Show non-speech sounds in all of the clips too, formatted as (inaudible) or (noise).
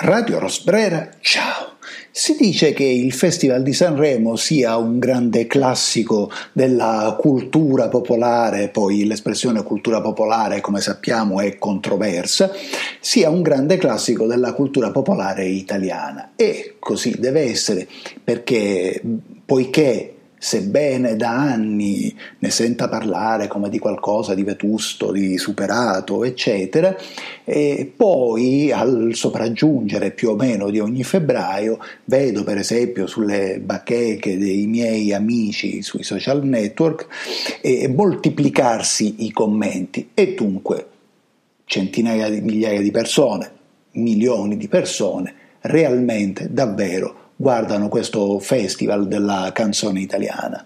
Radio Rosbrera, ciao! Si dice che il Festival di Sanremo sia un grande classico della cultura popolare, poi l'espressione cultura popolare, come sappiamo, è controversa, sia un grande classico della cultura popolare italiana. E così deve essere, perché poiché sebbene da anni ne senta parlare come di qualcosa di vetusto, di superato, eccetera, e poi al sopraggiungere più o meno di ogni febbraio vedo per esempio sulle bacheche dei miei amici sui social network eh, moltiplicarsi i commenti. E dunque centinaia di migliaia di persone, milioni di persone, realmente davvero guardano questo festival della canzone italiana.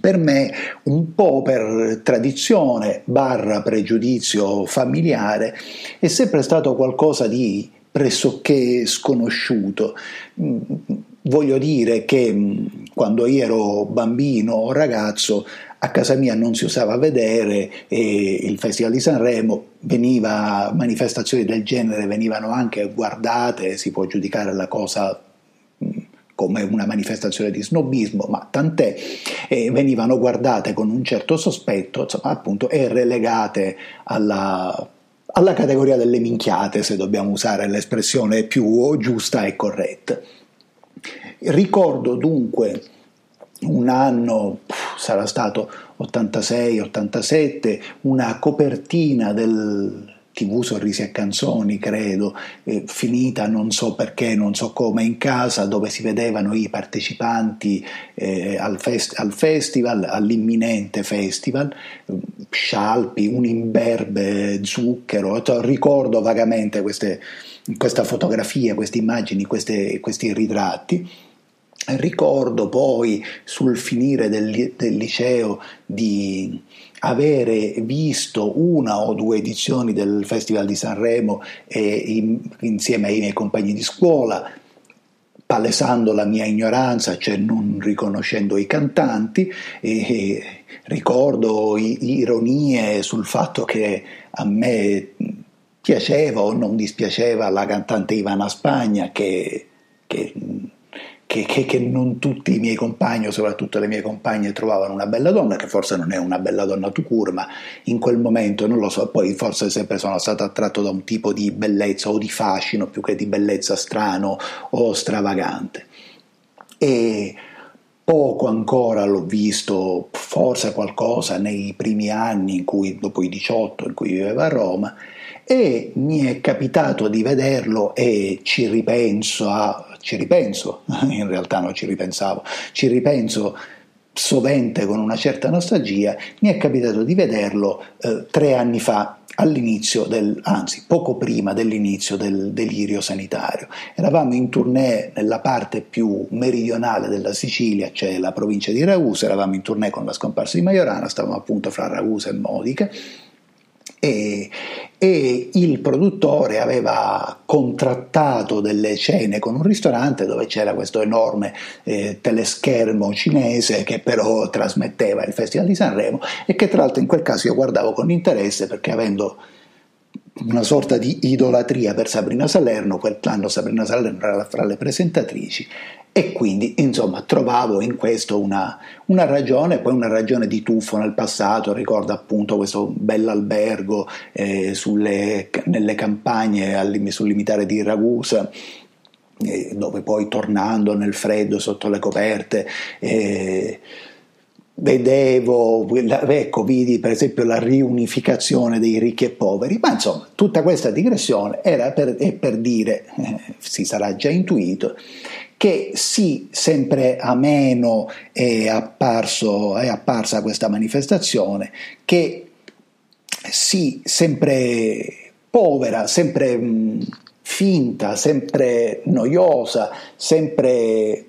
Per me, un po' per tradizione barra pregiudizio familiare, è sempre stato qualcosa di pressoché sconosciuto. Mm, voglio dire che mm, quando io ero bambino o ragazzo a casa mia non si usava vedere e il Festival di Sanremo veniva, manifestazioni del genere venivano anche guardate, si può giudicare la cosa come una manifestazione di snobismo, ma tant'è, eh, venivano guardate con un certo sospetto, insomma, appunto, e relegate alla, alla categoria delle minchiate, se dobbiamo usare l'espressione più giusta e corretta. Ricordo dunque un anno, sarà stato 86-87, una copertina del TV Sorrisi e Canzoni, credo, eh, finita non so perché, non so come, in casa dove si vedevano i partecipanti eh, al, fest- al, festival, all'imminente festival, scialpi, un imberbe, zucchero, ricordo vagamente queste, questa fotografia, queste immagini, queste, questi ritratti. Ricordo poi sul finire del, del liceo di avere visto una o due edizioni del Festival di Sanremo eh, in, insieme ai miei compagni di scuola, palesando la mia ignoranza, cioè non riconoscendo i cantanti, e ricordo i, ironie sul fatto che a me piaceva o non dispiaceva la cantante Ivana Spagna che, che che, che, che, non tutti i miei compagni, o soprattutto le mie compagne, trovavano una bella donna, che forse non è una bella donna tu cur, ma in quel momento non lo so, poi forse sempre sono stato attratto da un tipo di bellezza o di fascino più che di bellezza strano o stravagante. E poco ancora l'ho visto, forse qualcosa nei primi anni, in cui, dopo i 18 in cui viveva a Roma, e mi è capitato di vederlo e ci ripenso a ci ripenso, (laughs) in realtà non ci ripensavo, ci ripenso sovente con una certa nostalgia, mi è capitato di vederlo eh, tre anni fa all'inizio del, anzi poco prima dell'inizio del delirio sanitario. Eravamo in tournée nella parte più meridionale della Sicilia, cioè la provincia di Ragusa, eravamo in tournée con la scomparsa di Majorana, stavamo appunto fra Ragusa e Modica e, e, il produttore aveva contrattato delle cene con un ristorante dove c'era questo enorme eh, teleschermo cinese che però trasmetteva il Festival di Sanremo e che tra l'altro in quel caso io guardavo con interesse perché avendo una sorta di idolatria per Sabrina Salerno, quell'anno Sabrina Salerno era fra le presentatrici e quindi insomma trovavo in questo una, una, ragione, poi una ragione di tuffo nel passato, ricordo appunto questo bell'albergo eh, nelle campagne sul limitare di Ragusa, eh, dove poi tornando nel freddo sotto le coperte eh, vedevo, ecco, vidi per esempio la riunificazione dei ricchi e poveri, ma insomma tutta questa digressione era per, per dire, eh, si sarà già intuito, che sì, sempre a meno è, apparso, è apparsa questa manifestazione, che sì, sempre povera, sempre mh, finta, sempre noiosa, sempre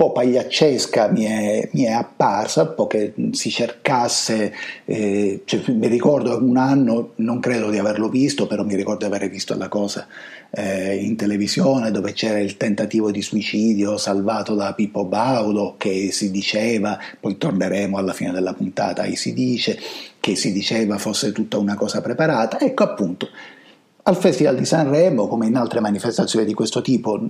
po' pagliaccesca mi è, mi è, apparsa, un po' che si cercasse, eh, cioè, mi ricordo un anno, non credo di averlo visto, però mi ricordo di aver visto la cosa eh, in televisione dove c'era il tentativo di suicidio salvato da Pippo Baudo che si diceva, poi torneremo alla fine della puntata e si dice, che si diceva fosse tutta una cosa preparata, ecco appunto Al Festival di Sanremo, come in altre manifestazioni di questo tipo,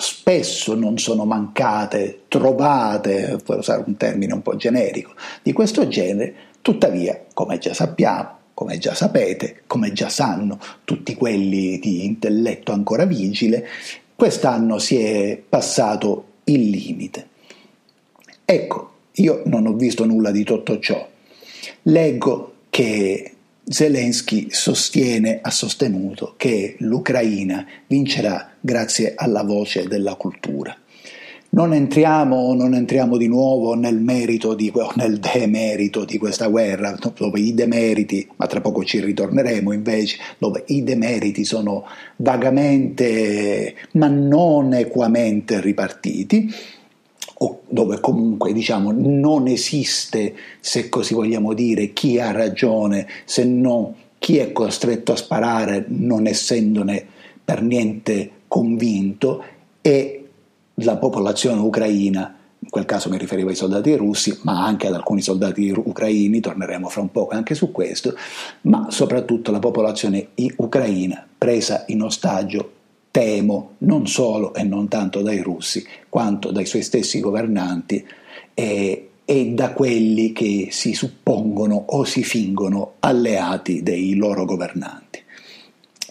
spesso non sono mancate trovate, per usare un termine un po' generico, di questo genere, tuttavia, come già sappiamo, come già sapete, come già sanno tutti quelli di intelletto ancora vigile, quest'anno si è passato il limite. Ecco, io non ho visto nulla di tutto ciò. Leggo che Zelensky sostiene, ha sostenuto che l'Ucraina vincerà grazie alla voce della cultura. Non entriamo, non entriamo, di nuovo nel merito di, nel demerito di questa guerra, dove i demeriti, ma tra poco ci ritorneremo invece, dove i demeriti sono vagamente ma non equamente ripartiti, o dove comunque diciamo non esiste, se così vogliamo dire, chi ha ragione, se no chi è costretto a sparare non essendone per niente convinto e la popolazione ucraina, in quel caso mi riferivo ai soldati russi, ma anche ad alcuni soldati ucraini, torneremo fra un poco anche su questo, ma soprattutto la popolazione ucraina presa in ostaggio, temo, non solo e non tanto dai russi, quanto dai suoi stessi governanti e, e da quelli che si suppongono o si fingono alleati dei loro governanti.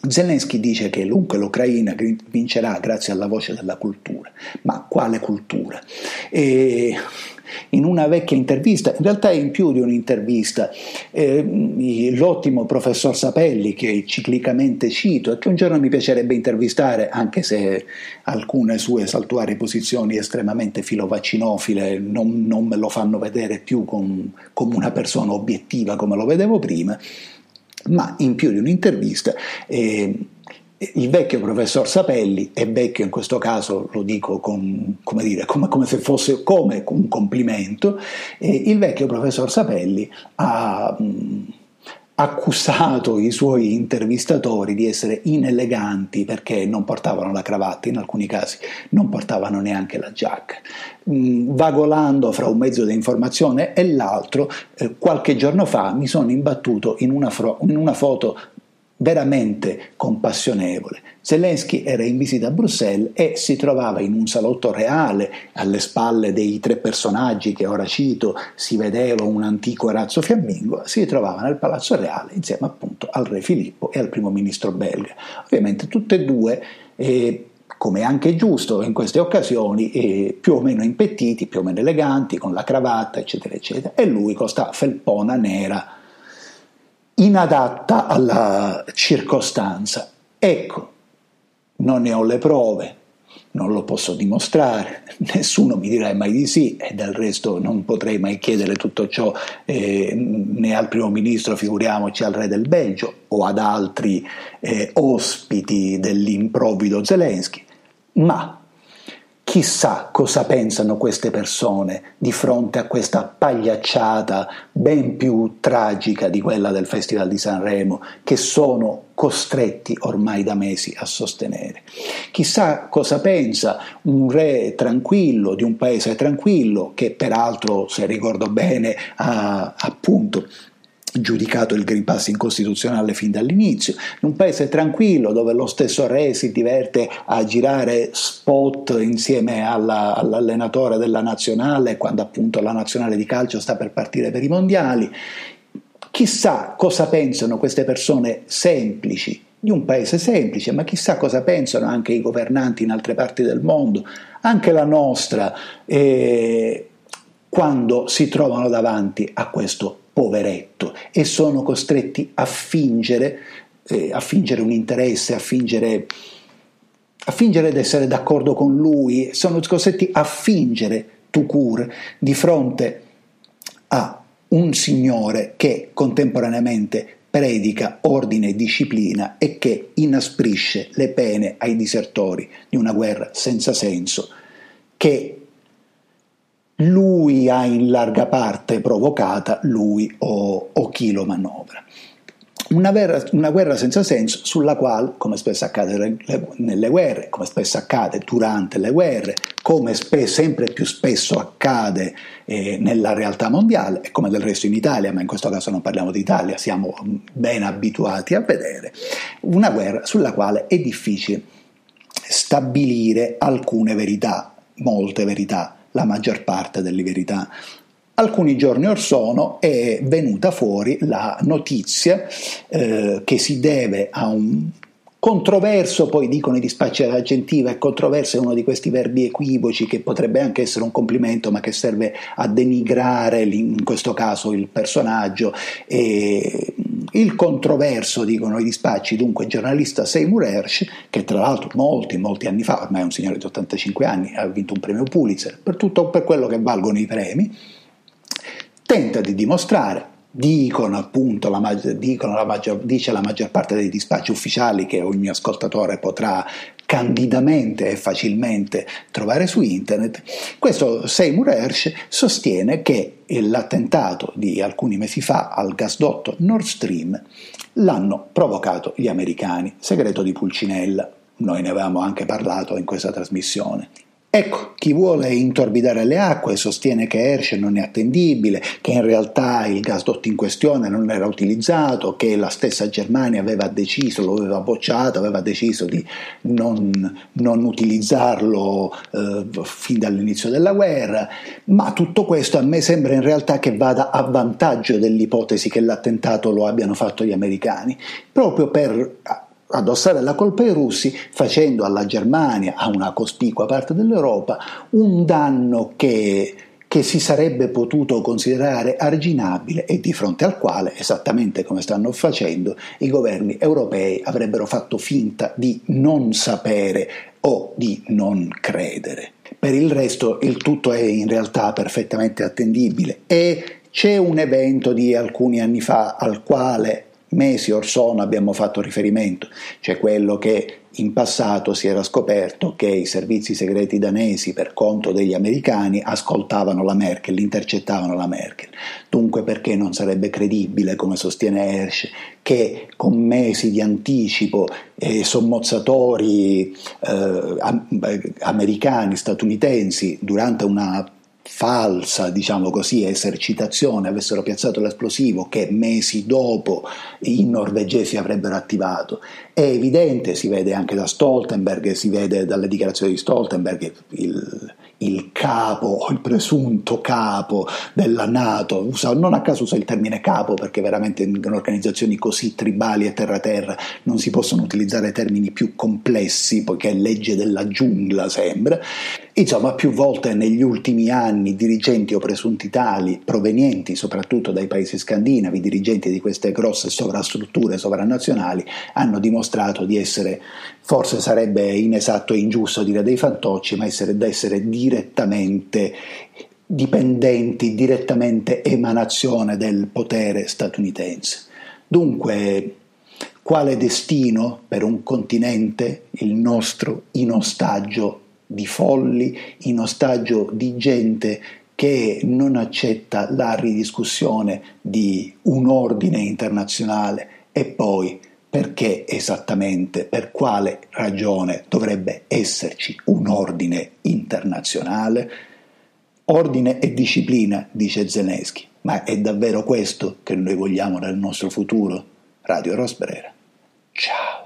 Zelensky dice che dunque l'Ucraina vincerà grazie alla voce della cultura, ma quale cultura? E in una vecchia intervista, in realtà in più di un'intervista, eh, l'ottimo professor Sapelli, che ciclicamente cito e che un giorno mi piacerebbe intervistare, anche se alcune sue saltuarie posizioni estremamente filovaccinofile non, non me lo fanno vedere più come una persona obiettiva come lo vedevo prima, ma in più di un'intervista eh, il vecchio professor Sapelli, e vecchio in questo caso lo dico con, come, dire, come, come, se fosse come un complimento, eh, il vecchio professor Sapelli ha... Mh, accusato i suoi intervistatori di essere ineleganti perché non portavano la cravatta, in alcuni casi non portavano neanche la giacca. Mm, vagolando fra un mezzo di informazione e l'altro, eh, qualche giorno fa mi sono imbattuto in una, fro- in una foto veramente compassionevole. Zelensky era in visita a Bruxelles e si trovava in un salotto reale, alle spalle dei tre personaggi che ora cito, si vedeva un antico razzo fiammingo, si trovava nel Palazzo Reale insieme appunto al re Filippo e al primo ministro belga. Ovviamente tutte e due eh, come anche giusto in queste occasioni, eh, più o meno impettiti, più o meno eleganti, con la cravatta, eccetera, eccetera, e lui con sta felpona nera inadatta alla circostanza. Ecco, non ne ho le prove, non lo posso dimostrare, (laughs) nessuno mi dirà mai di sì e del resto non potrei mai chiedere tutto ciò eh, né al primo ministro, figuriamoci al re del Belgio o ad altri eh, ospiti dell'improvvido Zelensky, ma Chissà cosa pensano queste persone di fronte a questa pagliacciata ben più tragica di quella del Festival di Sanremo che sono costretti ormai da mesi a sostenere. Chissà cosa pensa un re tranquillo di un paese tranquillo che peraltro, se ricordo bene, ha appunto giudicato il Green Pass incostituzionale fin dall'inizio, in un paese tranquillo dove lo stesso re si diverte a girare spot insieme alla, all'allenatore della nazionale quando appunto la nazionale di calcio sta per partire per i mondiali. Chissà cosa pensano queste persone semplici di un paese semplice, ma chissà cosa pensano anche i governanti in altre parti del mondo, anche la nostra, eh, quando si trovano davanti a questo poveretto e sono costretti a fingere, eh, a fingere un interesse, a fingere, a fingere di essere d'accordo con lui, sono costretti a fingere tout court di fronte a un signore che contemporaneamente predica ordine e disciplina e che inasprisce le pene ai disertori di una guerra senza senso che lui ha in larga parte provocata, lui o, o chi lo manovra. una, vera, una, guerra senza senso sulla quale, come spesso accade nelle guerre, come spesso accade durante le guerre, come spe- sempre più spesso accade eh, nella realtà mondiale e come del resto in Italia, ma in questo caso non parliamo d'Italia, siamo ben abituati a vedere, una guerra sulla quale è difficile stabilire alcune verità, molte verità, la maggior parte delle verità Alcuni giorni or sono è venuta fuori la notizia eh, che si deve a un controverso, poi dicono i dispacci dell'aggentiva, e controverso è uno di questi verbi equivoci che potrebbe anche essere un complimento ma che serve a denigrare in questo caso il personaggio. E il controverso, dicono i dispacci, dunque il giornalista Seymour Hersh, che tra l'altro molti, molti anni fa, ormai è un signore di 85 anni, ha vinto un premio Pulitzer, per tutto per quello che valgono i premi, tenta di dimostrare, dicono appunto, la maggior, dicono la maggior, dice la maggior parte dei dispacci ufficiali che ogni ascoltatore potrà candidamente e facilmente trovare su internet, questo Seymour Hersh sostiene che l'attentato di alcuni mesi fa al gasdotto Nord Stream l'hanno provocato gli americani, segreto di Pulcinella, noi ne avevamo anche parlato in questa trasmissione. Ecco, chi vuole intorbidare le acque sostiene che Herschel non è attendibile, che in realtà il gasdotto in questione non era utilizzato, che la stessa Germania aveva deciso, lo aveva bocciato, aveva deciso di non, non utilizzarlo eh, fin dall'inizio della guerra, ma tutto questo a me sembra in realtà che vada a vantaggio dell'ipotesi che l'attentato lo abbiano fatto gli americani, proprio per addossare la colpa ai russi facendo alla Germania, a una cospicua parte dell'Europa, un danno che, che si sarebbe potuto considerare arginabile e di fronte al quale, esattamente come stanno facendo, i governi europei avrebbero fatto finta di non sapere o di non credere. Per il resto il tutto è in realtà perfettamente attendibile e c'è un evento di alcuni anni fa al quale mesi or sono abbiamo fatto riferimento, cioè quello che in passato si era scoperto che i servizi segreti danesi per conto degli americani ascoltavano la Merkel, intercettavano la Merkel. Dunque perché non sarebbe credibile, come sostiene Hersch, che con mesi di anticipo eh, sommozzatori eh, americani, statunitensi, durante una falsa, diciamo così, esercitazione avessero piazzato l'esplosivo che mesi dopo i norvegesi avrebbero attivato. È evidente, si vede anche da Stoltenberg, si vede dalle dichiarazioni di Stoltenberg, il, il capo, il presunto capo della Nato, usa, non a caso usa il termine capo perché veramente in organizzazioni così tribali e terra-terra non si possono utilizzare termini più complessi poiché è legge della giungla sembra. Insomma, più volte negli ultimi anni dirigenti o presunti tali provenienti soprattutto dai paesi scandinavi, dirigenti di queste grosse sovrastrutture sovranazionali, hanno dimostrato di essere, forse sarebbe inesatto e ingiusto dire dei fantocci, ma essere, essere direttamente dipendenti, direttamente emanazione del potere statunitense. Dunque, quale destino per un continente, il nostro, in ostaggio di folli, in ostaggio di gente che non accetta la ridiscussione di un ordine internazionale e poi perché esattamente, per quale ragione dovrebbe esserci un ordine internazionale? Ordine e disciplina, dice Zelensky, ma è davvero questo che noi vogliamo nel nostro futuro? Radio Rosbrera. Ciao.